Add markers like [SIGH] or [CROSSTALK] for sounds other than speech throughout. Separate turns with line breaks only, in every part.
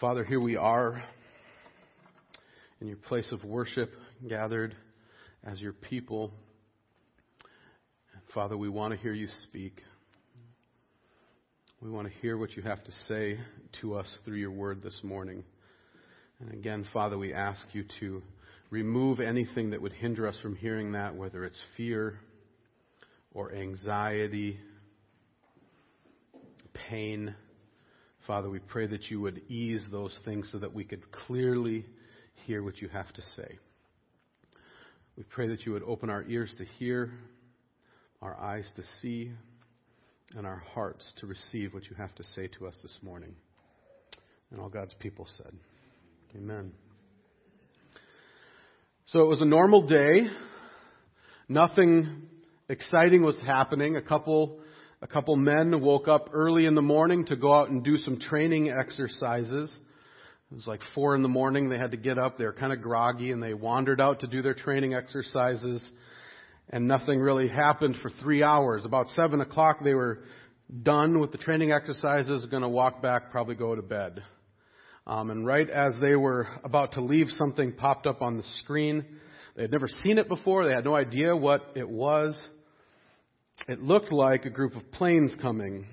Father, here we are in your place of worship, gathered as your people. Father, we want to hear you speak. We want to hear what you have to say to us through your word this morning. And again, Father, we ask you to remove anything that would hinder us from hearing that, whether it's fear or anxiety, pain Father, we pray that you would ease those things so that we could clearly hear what you have to say. We pray that you would open our ears to hear, our eyes to see, and our hearts to receive what you have to say to us this morning. And all God's people said, Amen. So it was a normal day. Nothing exciting was happening. A couple a couple men woke up early in the morning to go out and do some training exercises. It was like four in the morning. They had to get up. They were kind of groggy and they wandered out to do their training exercises and nothing really happened for three hours. About seven o'clock they were done with the training exercises, going to walk back, probably go to bed. Um, and right as they were about to leave, something popped up on the screen. They had never seen it before. They had no idea what it was. It looked like a group of planes coming.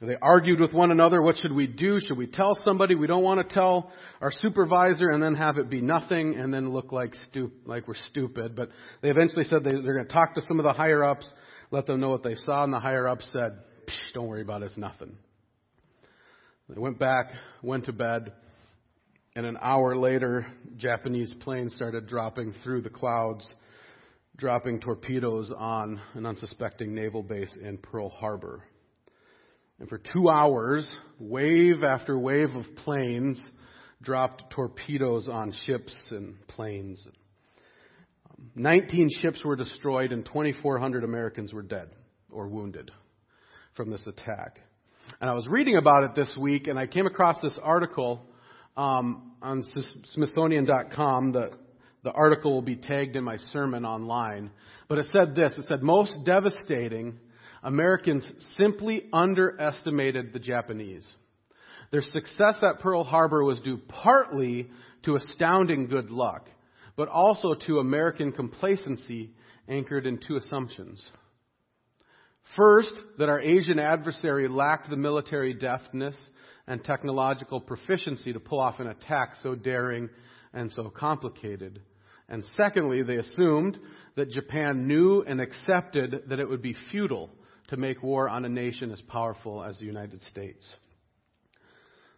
They argued with one another, what should we do? Should we tell somebody? We don't want to tell our supervisor and then have it be nothing and then look like stu- like we're stupid. But they eventually said they, they're going to talk to some of the higher ups, let them know what they saw, and the higher ups said, don't worry about it, it's nothing. They went back, went to bed, and an hour later, Japanese planes started dropping through the clouds dropping torpedoes on an unsuspecting naval base in Pearl Harbor. And for two hours, wave after wave of planes dropped torpedoes on ships and planes. 19 ships were destroyed and 2,400 Americans were dead or wounded from this attack. And I was reading about it this week, and I came across this article um, on Smithsonian.com that the article will be tagged in my sermon online. But it said this it said, most devastating, Americans simply underestimated the Japanese. Their success at Pearl Harbor was due partly to astounding good luck, but also to American complacency anchored in two assumptions. First, that our Asian adversary lacked the military deftness and technological proficiency to pull off an attack so daring and so complicated. And secondly, they assumed that Japan knew and accepted that it would be futile to make war on a nation as powerful as the United States.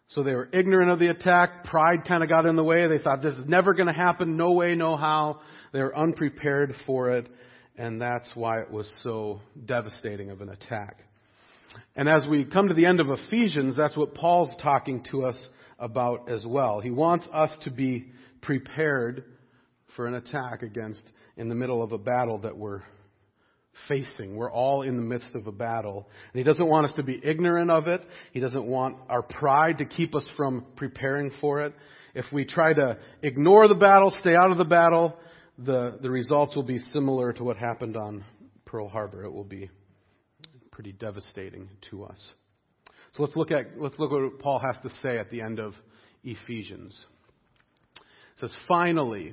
So they were ignorant of the attack. Pride kind of got in the way. They thought this is never going to happen. No way, no how. They were unprepared for it. And that's why it was so devastating of an attack. And as we come to the end of Ephesians, that's what Paul's talking to us about as well. He wants us to be prepared for an attack against in the middle of a battle that we're facing. We're all in the midst of a battle. And He doesn't want us to be ignorant of it. He doesn't want our pride to keep us from preparing for it. If we try to ignore the battle, stay out of the battle, the, the results will be similar to what happened on Pearl Harbor. It will be pretty devastating to us. So let's look at let's look at what Paul has to say at the end of Ephesians. It says, finally,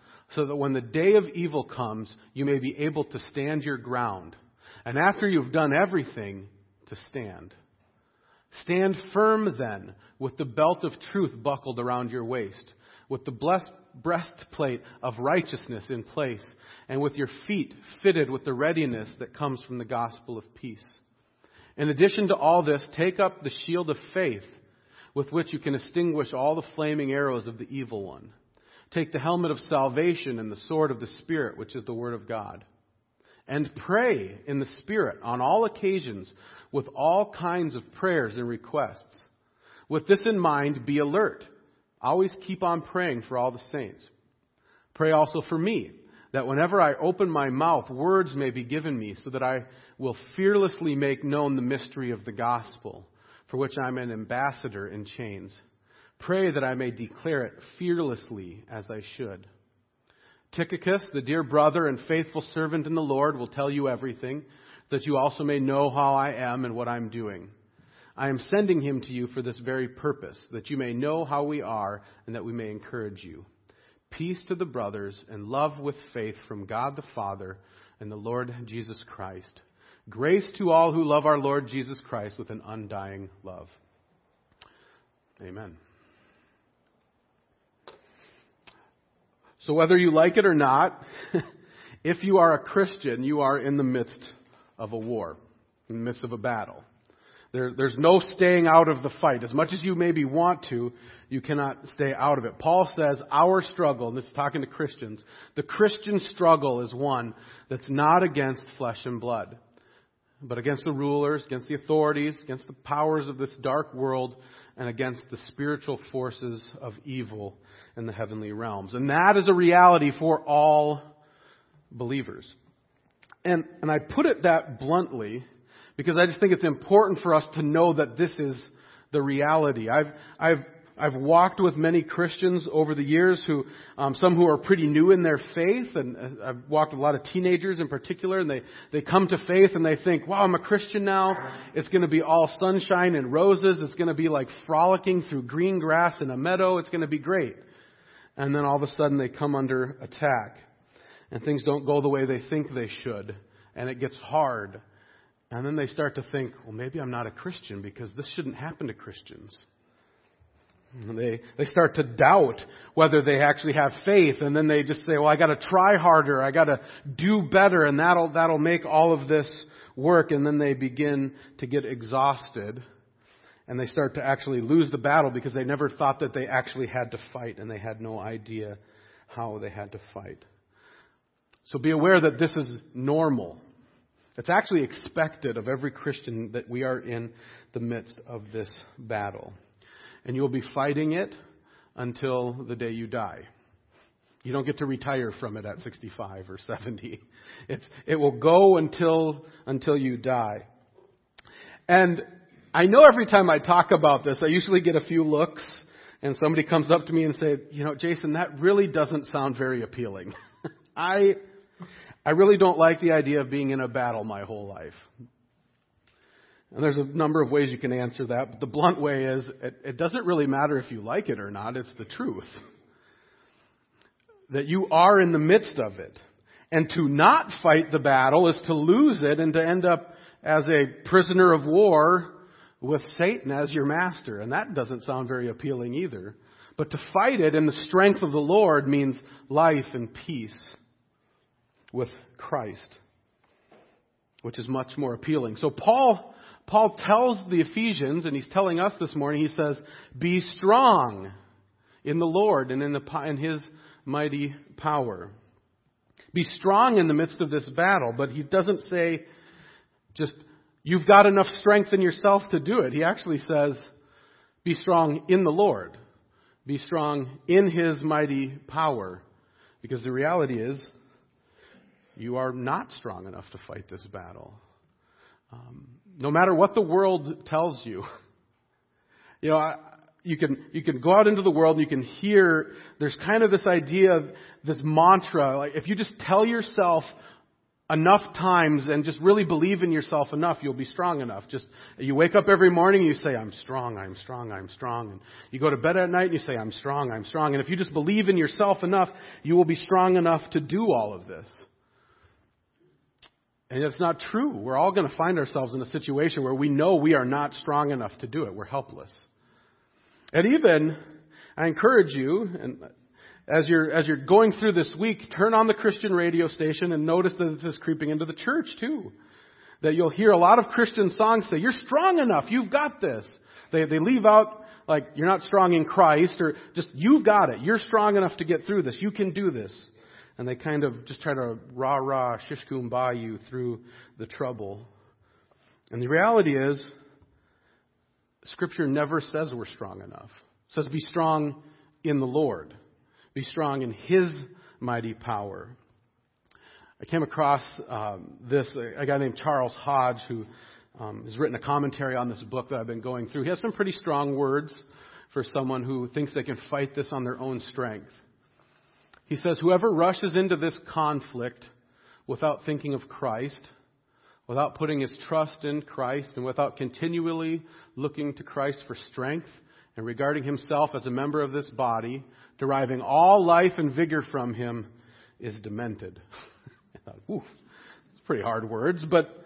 so that when the day of evil comes, you may be able to stand your ground. And after you've done everything, to stand. Stand firm then, with the belt of truth buckled around your waist, with the blessed breastplate of righteousness in place, and with your feet fitted with the readiness that comes from the gospel of peace. In addition to all this, take up the shield of faith, with which you can extinguish all the flaming arrows of the evil one. Take the helmet of salvation and the sword of the Spirit, which is the Word of God. And pray in the Spirit on all occasions with all kinds of prayers and requests. With this in mind, be alert. always keep on praying for all the saints. Pray also for me, that whenever I open my mouth, words may be given me, so that I will fearlessly make known the mystery of the gospel, for which I'm an ambassador in chains. Pray that I may declare it fearlessly as I should. Tychicus, the dear brother and faithful servant in the Lord, will tell you everything, that you also may know how I am and what I'm doing. I am sending him to you for this very purpose, that you may know how we are and that we may encourage you. Peace to the brothers and love with faith from God the Father and the Lord Jesus Christ. Grace to all who love our Lord Jesus Christ with an undying love. Amen. So, whether you like it or not, [LAUGHS] if you are a Christian, you are in the midst of a war, in the midst of a battle. There, there's no staying out of the fight. As much as you maybe want to, you cannot stay out of it. Paul says our struggle, and this is talking to Christians, the Christian struggle is one that's not against flesh and blood, but against the rulers, against the authorities, against the powers of this dark world, and against the spiritual forces of evil in the heavenly realms. And that is a reality for all believers. And, and I put it that bluntly because I just think it's important for us to know that this is the reality. I've, I've, I've walked with many Christians over the years who, um, some who are pretty new in their faith, and uh, I've walked with a lot of teenagers in particular, and they, they come to faith and they think, wow, I'm a Christian now. It's going to be all sunshine and roses. It's going to be like frolicking through green grass in a meadow. It's going to be great. And then all of a sudden they come under attack, and things don't go the way they think they should, and it gets hard. And then they start to think, well, maybe I'm not a Christian because this shouldn't happen to Christians. And they, they start to doubt whether they actually have faith, and then they just say, well, I gotta try harder, I gotta do better, and that'll, that'll make all of this work, and then they begin to get exhausted, and they start to actually lose the battle because they never thought that they actually had to fight, and they had no idea how they had to fight. So be aware that this is normal. It's actually expected of every Christian that we are in the midst of this battle. And you'll be fighting it until the day you die. You don't get to retire from it at 65 or 70. It's, it will go until, until you die. And I know every time I talk about this, I usually get a few looks, and somebody comes up to me and says, you know, Jason, that really doesn't sound very appealing. [LAUGHS] I, I really don't like the idea of being in a battle my whole life. And there's a number of ways you can answer that, but the blunt way is it, it doesn't really matter if you like it or not, it's the truth. That you are in the midst of it. And to not fight the battle is to lose it and to end up as a prisoner of war with Satan as your master. And that doesn't sound very appealing either. But to fight it in the strength of the Lord means life and peace with Christ, which is much more appealing. So Paul, Paul tells the Ephesians, and he's telling us this morning, he says, be strong in the Lord and in, the, in his mighty power. Be strong in the midst of this battle, but he doesn't say just, you've got enough strength in yourself to do it. He actually says, be strong in the Lord. Be strong in his mighty power. Because the reality is, you are not strong enough to fight this battle. Um, no matter what the world tells you, [LAUGHS] you know, I, you can you can go out into the world and you can hear there's kind of this idea this mantra like if you just tell yourself enough times and just really believe in yourself enough you'll be strong enough just you wake up every morning you say i'm strong i'm strong i'm strong and you go to bed at night and you say i'm strong i'm strong and if you just believe in yourself enough you will be strong enough to do all of this and it's not true. We're all going to find ourselves in a situation where we know we are not strong enough to do it. We're helpless. And even, I encourage you, and as you're, as you're going through this week, turn on the Christian radio station and notice that this is creeping into the church too. That you'll hear a lot of Christian songs say, you're strong enough, you've got this. They, they leave out, like, you're not strong in Christ, or just, you've got it, you're strong enough to get through this, you can do this and they kind of just try to rah rah shishkum you through the trouble. And the reality is, Scripture never says we're strong enough. It says be strong in the Lord. Be strong in His mighty power. I came across um, this, a guy named Charles Hodge, who um, has written a commentary on this book that I've been going through. He has some pretty strong words for someone who thinks they can fight this on their own strength. He says, Whoever rushes into this conflict without thinking of Christ, without putting his trust in Christ, and without continually looking to Christ for strength, and regarding himself as a member of this body, deriving all life and vigor from him, is demented. [LAUGHS] I thought, oof, it's pretty hard words, but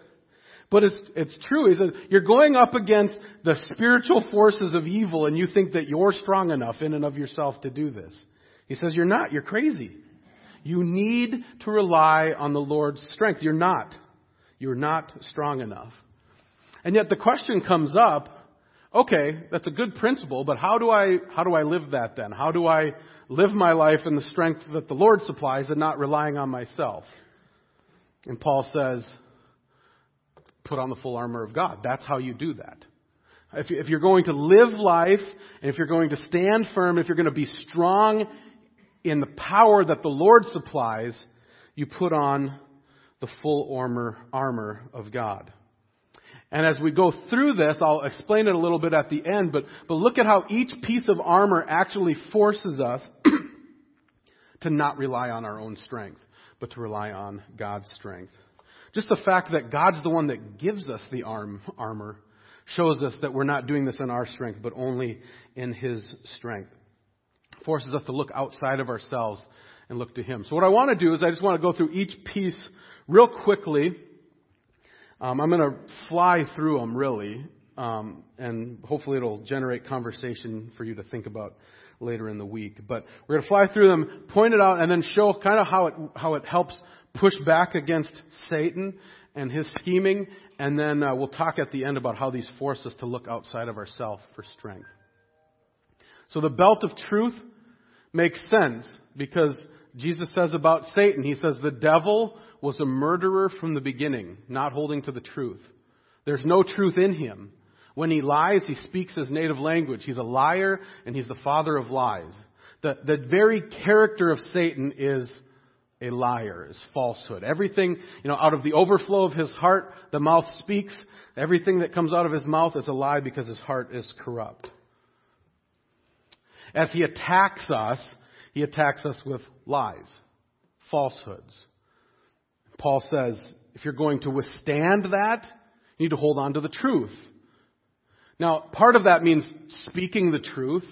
but it's, it's true. He says, you're going up against the spiritual forces of evil and you think that you're strong enough in and of yourself to do this. He says, you're not. You're crazy. You need to rely on the Lord's strength. You're not. You're not strong enough. And yet the question comes up, okay, that's a good principle, but how do I, how do I live that then? How do I live my life in the strength that the Lord supplies and not relying on myself? And Paul says, put on the full armor of God. That's how you do that. If you're going to live life, and if you're going to stand firm, if you're going to be strong in the power that the Lord supplies, you put on the full armor, armor of God. And as we go through this, I'll explain it a little bit at the end, but, but look at how each piece of armor actually forces us [CLEARS THROAT] to not rely on our own strength, but to rely on God's strength. Just the fact that God's the one that gives us the arm, armor shows us that we're not doing this in our strength, but only in His strength. Forces us to look outside of ourselves and look to Him. So what I want to do is I just want to go through each piece real quickly. Um, I'm going to fly through them really, um, and hopefully it'll generate conversation for you to think about later in the week. But we're going to fly through them, point it out, and then show kind of how it how it helps push back against Satan and his scheming, and then uh, we'll talk at the end about how these force us to look outside of ourselves for strength. So the belt of truth makes sense because Jesus says about Satan, he says the devil was a murderer from the beginning, not holding to the truth. There's no truth in him. When he lies, he speaks his native language. He's a liar and he's the father of lies. The, the very character of Satan is a liar, is falsehood. Everything, you know, out of the overflow of his heart, the mouth speaks. Everything that comes out of his mouth is a lie because his heart is corrupt. As he attacks us, he attacks us with lies, falsehoods. Paul says, if you're going to withstand that, you need to hold on to the truth. Now, part of that means speaking the truth.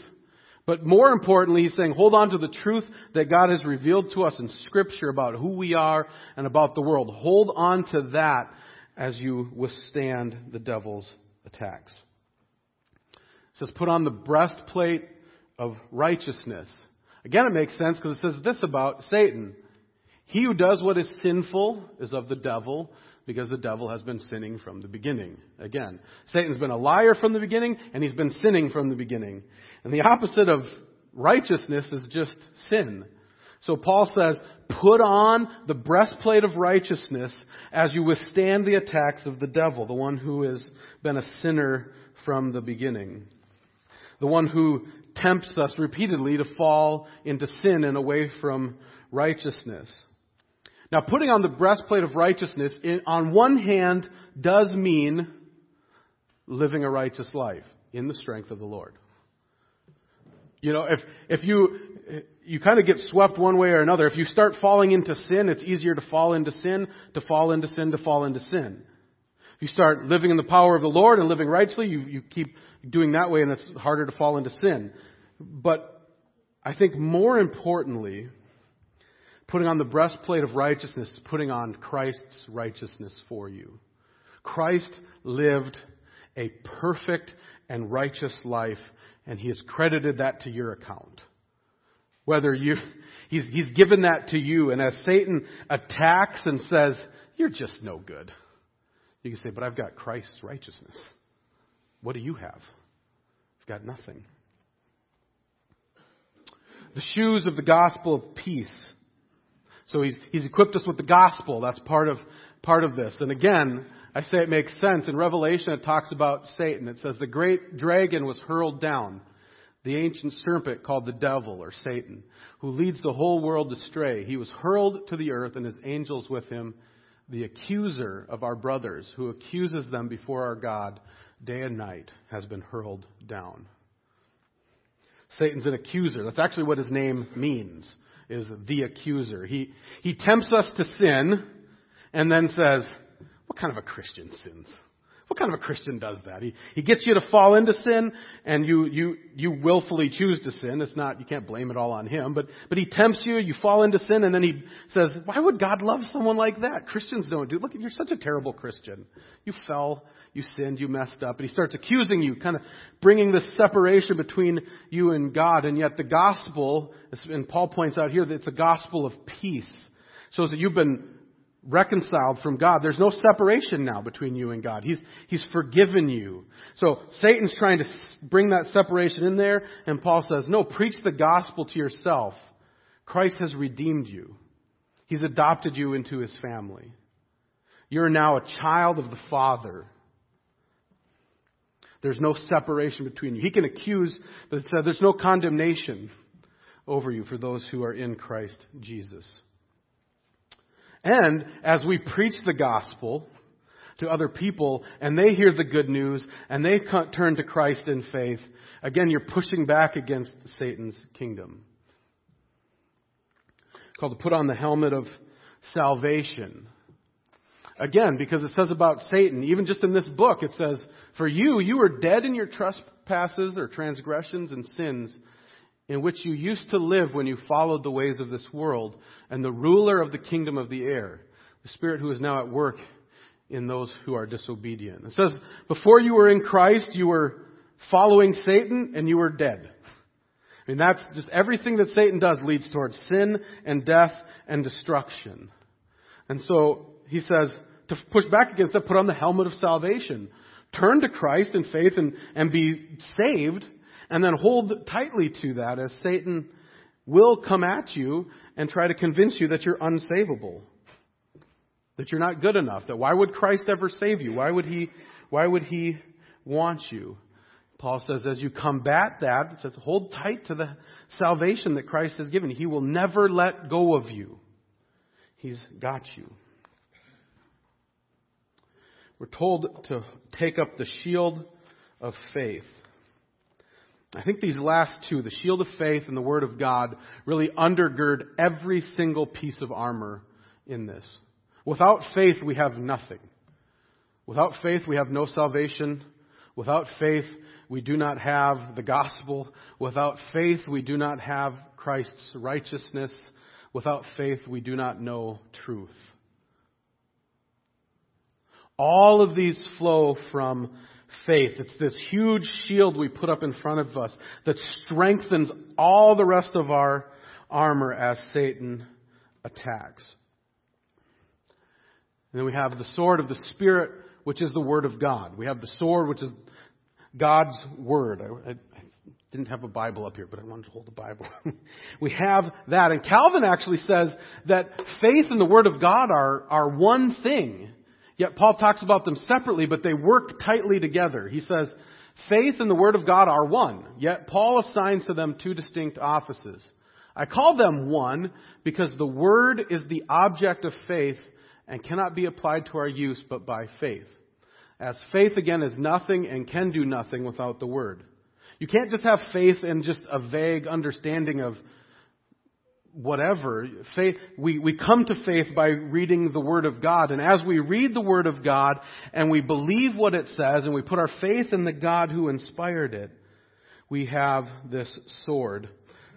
But more importantly, he's saying, hold on to the truth that God has revealed to us in Scripture about who we are and about the world. Hold on to that as you withstand the devil's attacks. It says, put on the breastplate of righteousness. Again, it makes sense because it says this about Satan. He who does what is sinful is of the devil, because the devil has been sinning from the beginning. Again, Satan's been a liar from the beginning, and he's been sinning from the beginning. And the opposite of righteousness is just sin. So Paul says, put on the breastplate of righteousness as you withstand the attacks of the devil, the one who has been a sinner from the beginning. The one who tempts us repeatedly to fall into sin and away from righteousness. Now, putting on the breastplate of righteousness, on one hand, does mean living a righteous life in the strength of the Lord. You know, if, if you, you kind of get swept one way or another, if you start falling into sin, it's easier to fall into sin, to fall into sin, to fall into sin. If you start living in the power of the Lord and living righteously, you, you keep doing that way and it's harder to fall into sin. But I think more importantly, Putting on the breastplate of righteousness is putting on Christ's righteousness for you. Christ lived a perfect and righteous life, and he has credited that to your account. Whether you, [LAUGHS] he's, he's given that to you, and as Satan attacks and says, You're just no good, you can say, But I've got Christ's righteousness. What do you have? You've got nothing. The shoes of the gospel of peace so he's, he's equipped us with the gospel. That's part of, part of this. And again, I say it makes sense. In Revelation, it talks about Satan. It says the great dragon was hurled down. the ancient serpent called the devil or Satan, who leads the whole world astray. He was hurled to the earth and his angels with him, the accuser of our brothers, who accuses them before our God day and night, has been hurled down. Satan's an accuser. That's actually what his name means, is the accuser. He, he tempts us to sin and then says, what kind of a Christian sins? What kind of a Christian does that? He, he gets you to fall into sin and you, you, you willfully choose to sin. It's not, you can't blame it all on him, but, but he tempts you, you fall into sin and then he says, why would God love someone like that? Christians don't do, look, you're such a terrible Christian. You fell, you sinned, you messed up, and he starts accusing you, kind of bringing this separation between you and God, and yet the gospel, and Paul points out here that it's a gospel of peace. Shows that you've been reconciled from God. There's no separation now between you and God. He's, he's forgiven you. So Satan's trying to bring that separation in there, and Paul says, no, preach the gospel to yourself. Christ has redeemed you. He's adopted you into his family. You're now a child of the Father. There's no separation between you. He can accuse, but there's no condemnation over you for those who are in Christ Jesus. And as we preach the gospel to other people and they hear the good news and they turn to Christ in faith, again, you're pushing back against Satan's kingdom. It's called to put on the helmet of salvation. Again, because it says about Satan, even just in this book, it says, For you, you were dead in your trespasses or transgressions and sins in which you used to live when you followed the ways of this world, and the ruler of the kingdom of the air, the Spirit who is now at work in those who are disobedient. It says, before you were in Christ, you were following Satan and you were dead. I mean, that's just everything that Satan does leads towards sin and death and destruction. And so he says, to push back against that, put on the helmet of salvation. Turn to Christ in faith and, and be saved and then hold tightly to that as Satan will come at you and try to convince you that you're unsavable. That you're not good enough. That why would Christ ever save you? Why would he, why would he want you? Paul says, as you combat that, says, hold tight to the salvation that Christ has given. He will never let go of you. He's got you. We're told to take up the shield of faith. I think these last two, the shield of faith and the word of God, really undergird every single piece of armor in this. Without faith, we have nothing. Without faith, we have no salvation. Without faith, we do not have the gospel. Without faith, we do not have Christ's righteousness. Without faith, we do not know truth. All of these flow from faith. It's this huge shield we put up in front of us that strengthens all the rest of our armor as Satan attacks. And then we have the sword of the Spirit, which is the Word of God. We have the sword, which is God's Word. I, I didn't have a Bible up here, but I wanted to hold the Bible. [LAUGHS] we have that. And Calvin actually says that faith and the Word of God are, are one thing. Yet Paul talks about them separately, but they work tightly together. He says, faith and the Word of God are one, yet Paul assigns to them two distinct offices. I call them one because the Word is the object of faith and cannot be applied to our use but by faith. As faith again is nothing and can do nothing without the Word. You can't just have faith in just a vague understanding of whatever. Faith, we, we come to faith by reading the Word of God. And as we read the Word of God and we believe what it says and we put our faith in the God who inspired it, we have this sword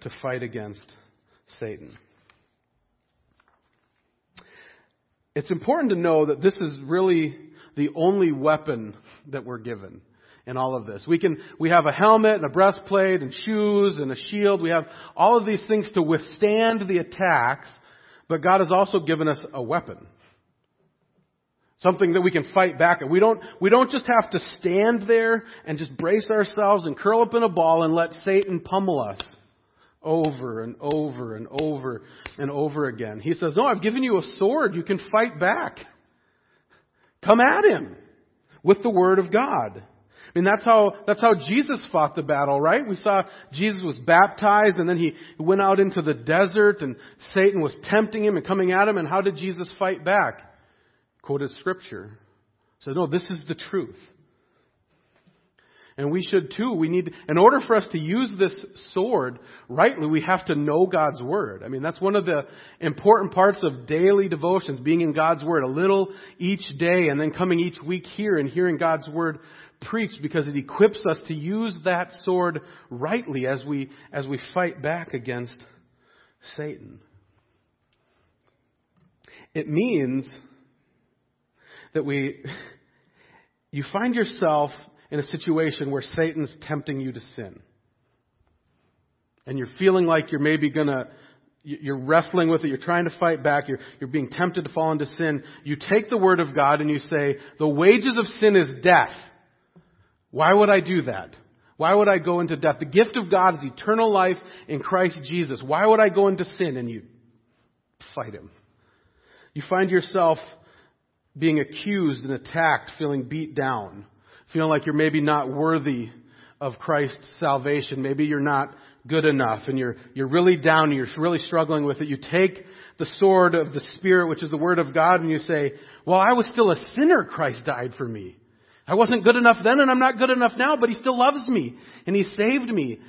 to fight against Satan. It's important to know that this is really the only weapon that we're given in all of this. We can, we have a helmet and a breastplate and shoes and a shield. We have all of these things to withstand the attacks, but God has also given us a weapon. Something that we can fight back at. We don't, we don't just have to stand there and just brace ourselves and curl up in a ball and let Satan pummel us over and over and over and over again. He says, no, I've given you a sword. You can fight back. Come at him with the word of God. Mean, that's how, that's how Jesus fought the battle, right? We saw Jesus was baptized and then he went out into the desert and Satan was tempting him and coming at him and how did Jesus fight back? Quoted scripture. Said, no, this is the truth. And we should too. We need, in order for us to use this sword rightly, we have to know God's Word. I mean, that's one of the important parts of daily devotions, being in God's Word, a little each day and then coming each week here and hearing God's Word preached because it equips us to use that sword rightly as we, as we fight back against Satan. It means that we, you find yourself in a situation where Satan's tempting you to sin. And you're feeling like you're maybe gonna, you're wrestling with it, you're trying to fight back, you're, you're being tempted to fall into sin. You take the Word of God and you say, the wages of sin is death. Why would I do that? Why would I go into death? The gift of God is eternal life in Christ Jesus. Why would I go into sin? And you fight Him. You find yourself being accused and attacked, feeling beat down feeling like you're maybe not worthy of Christ's salvation. Maybe you're not good enough and you're, you're really down and you're really struggling with it. You take the sword of the Spirit, which is the Word of God, and you say, well, I was still a sinner. Christ died for me. I wasn't good enough then and I'm not good enough now, but He still loves me and He saved me.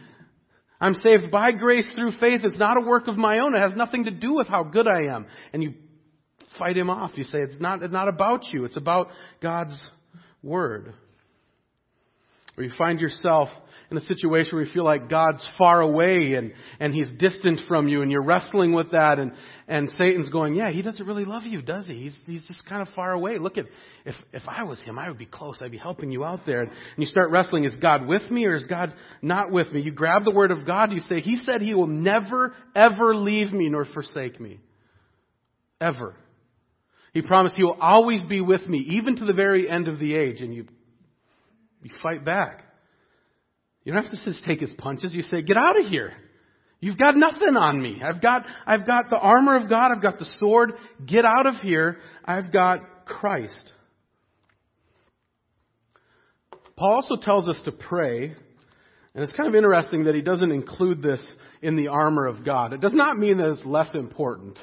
I'm saved by grace through faith. It's not a work of my own. It has nothing to do with how good I am. And you fight him off. You say, it's not, it's not about you. It's about God's Word. Or you find yourself in a situation where you feel like God's far away and, and He's distant from you and you're wrestling with that and, and Satan's going, yeah, He doesn't really love you, does He? He's, he's just kind of far away. Look at, if, if I was Him, I would be close. I'd be helping you out there. And you start wrestling, is God with me or is God not with me? You grab the Word of God, you say, He said He will never, ever leave me nor forsake me. Ever. He promised He will always be with me, even to the very end of the age. And you you fight back. You don't have to just take his punches. You say, get out of here. You've got nothing on me. I've got, I've got the armor of God. I've got the sword. Get out of here. I've got Christ. Paul also tells us to pray, and it's kind of interesting that he doesn't include this in the armor of God. It does not mean that it's less important.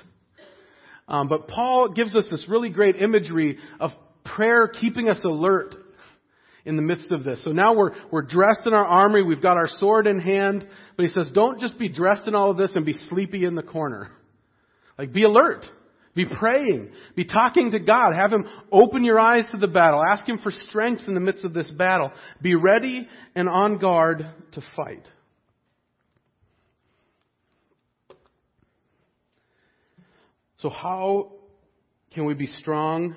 Um, but Paul gives us this really great imagery of prayer keeping us alert in the midst of this. So now we're, we're dressed in our armory, we've got our sword in hand, but he says, don't just be dressed in all of this and be sleepy in the corner. Like, be alert. Be praying. Be talking to God. Have Him open your eyes to the battle. Ask Him for strength in the midst of this battle. Be ready and on guard to fight. So how can we be strong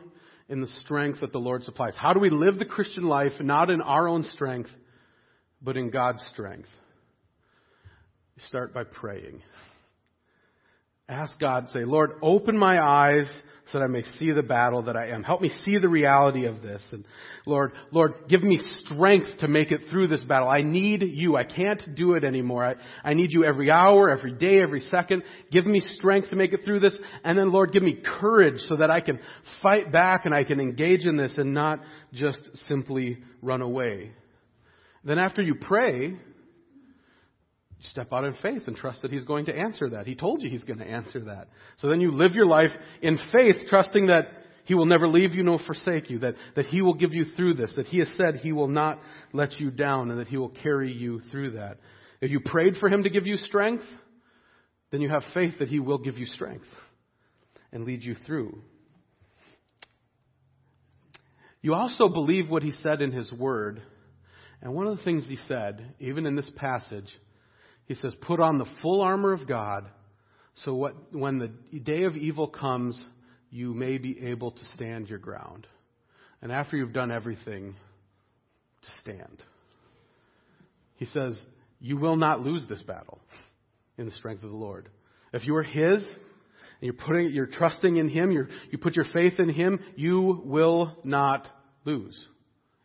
in the strength that the Lord supplies. How do we live the Christian life not in our own strength, but in God's strength? You start by praying. Ask God, say, Lord, open my eyes so that I may see the battle that I am. Help me see the reality of this. And Lord, Lord, give me strength to make it through this battle. I need you. I can't do it anymore. I, I need you every hour, every day, every second. Give me strength to make it through this. And then Lord, give me courage so that I can fight back and I can engage in this and not just simply run away. Then after you pray, step out in faith and trust that He's going to answer that. He told you He's going to answer that. So then you live your life in faith, trusting that He will never leave you nor forsake you, that, that He will give you through this, that He has said He will not let you down, and that He will carry you through that. If you prayed for Him to give you strength, then you have faith that He will give you strength and lead you through. You also believe what He said in His Word. And one of the things He said, even in this passage, he says, Put on the full armor of God, so what, when the day of evil comes, you may be able to stand your ground. And after you've done everything, to stand. He says, You will not lose this battle in the strength of the Lord. If you are His, and you're putting, you're trusting in Him, you you put your faith in Him, you will not lose.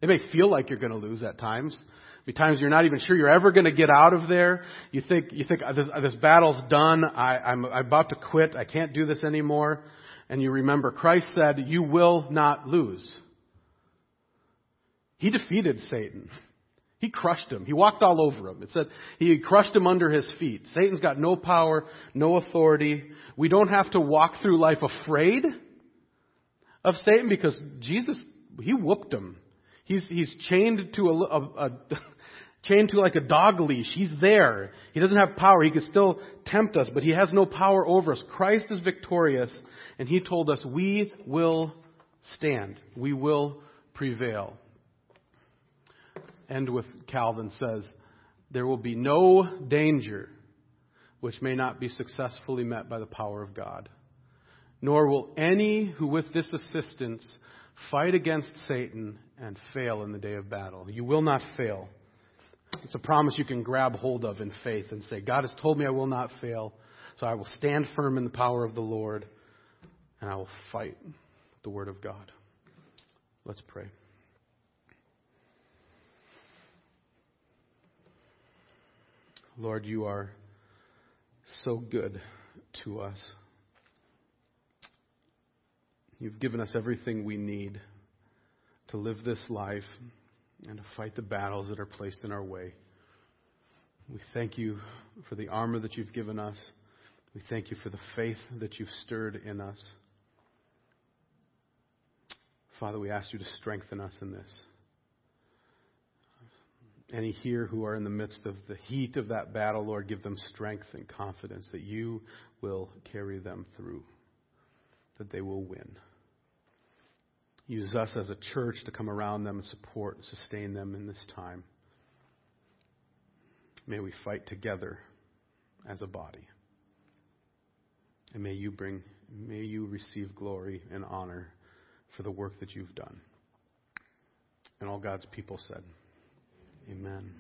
It may feel like you're going to lose at times. Be times you're not even sure you're ever going to get out of there. You think you think this, this battle's done. I, I'm, I'm about to quit. I can't do this anymore. And you remember Christ said, "You will not lose." He defeated Satan. He crushed him. He walked all over him. It said he crushed him under his feet. Satan's got no power, no authority. We don't have to walk through life afraid of Satan because Jesus, he whooped him. He's, he's chained to a, a, a [LAUGHS] chained to like a dog leash. He's there. He doesn't have power. He can still tempt us, but he has no power over us. Christ is victorious, and he told us we will stand. We will prevail. End with Calvin says, there will be no danger which may not be successfully met by the power of God. Nor will any who with this assistance fight against Satan and fail in the day of battle. You will not fail. It's a promise you can grab hold of in faith and say, God has told me I will not fail, so I will stand firm in the power of the Lord, and I will fight the Word of God. Let's pray. Lord, you are so good to us. You've given us everything we need to live this life and to fight the battles that are placed in our way. We thank you for the armor that you've given us. We thank you for the faith that you've stirred in us. Father, we ask you to strengthen us in this. Any here who are in the midst of the heat of that battle, Lord, give them strength and confidence that you will carry them through, that they will win. Use us as a church to come around them and support and sustain them in this time. May we fight together as a body. And may you bring, may you receive glory and honor for the work that you've done. And all God's people said, Amen.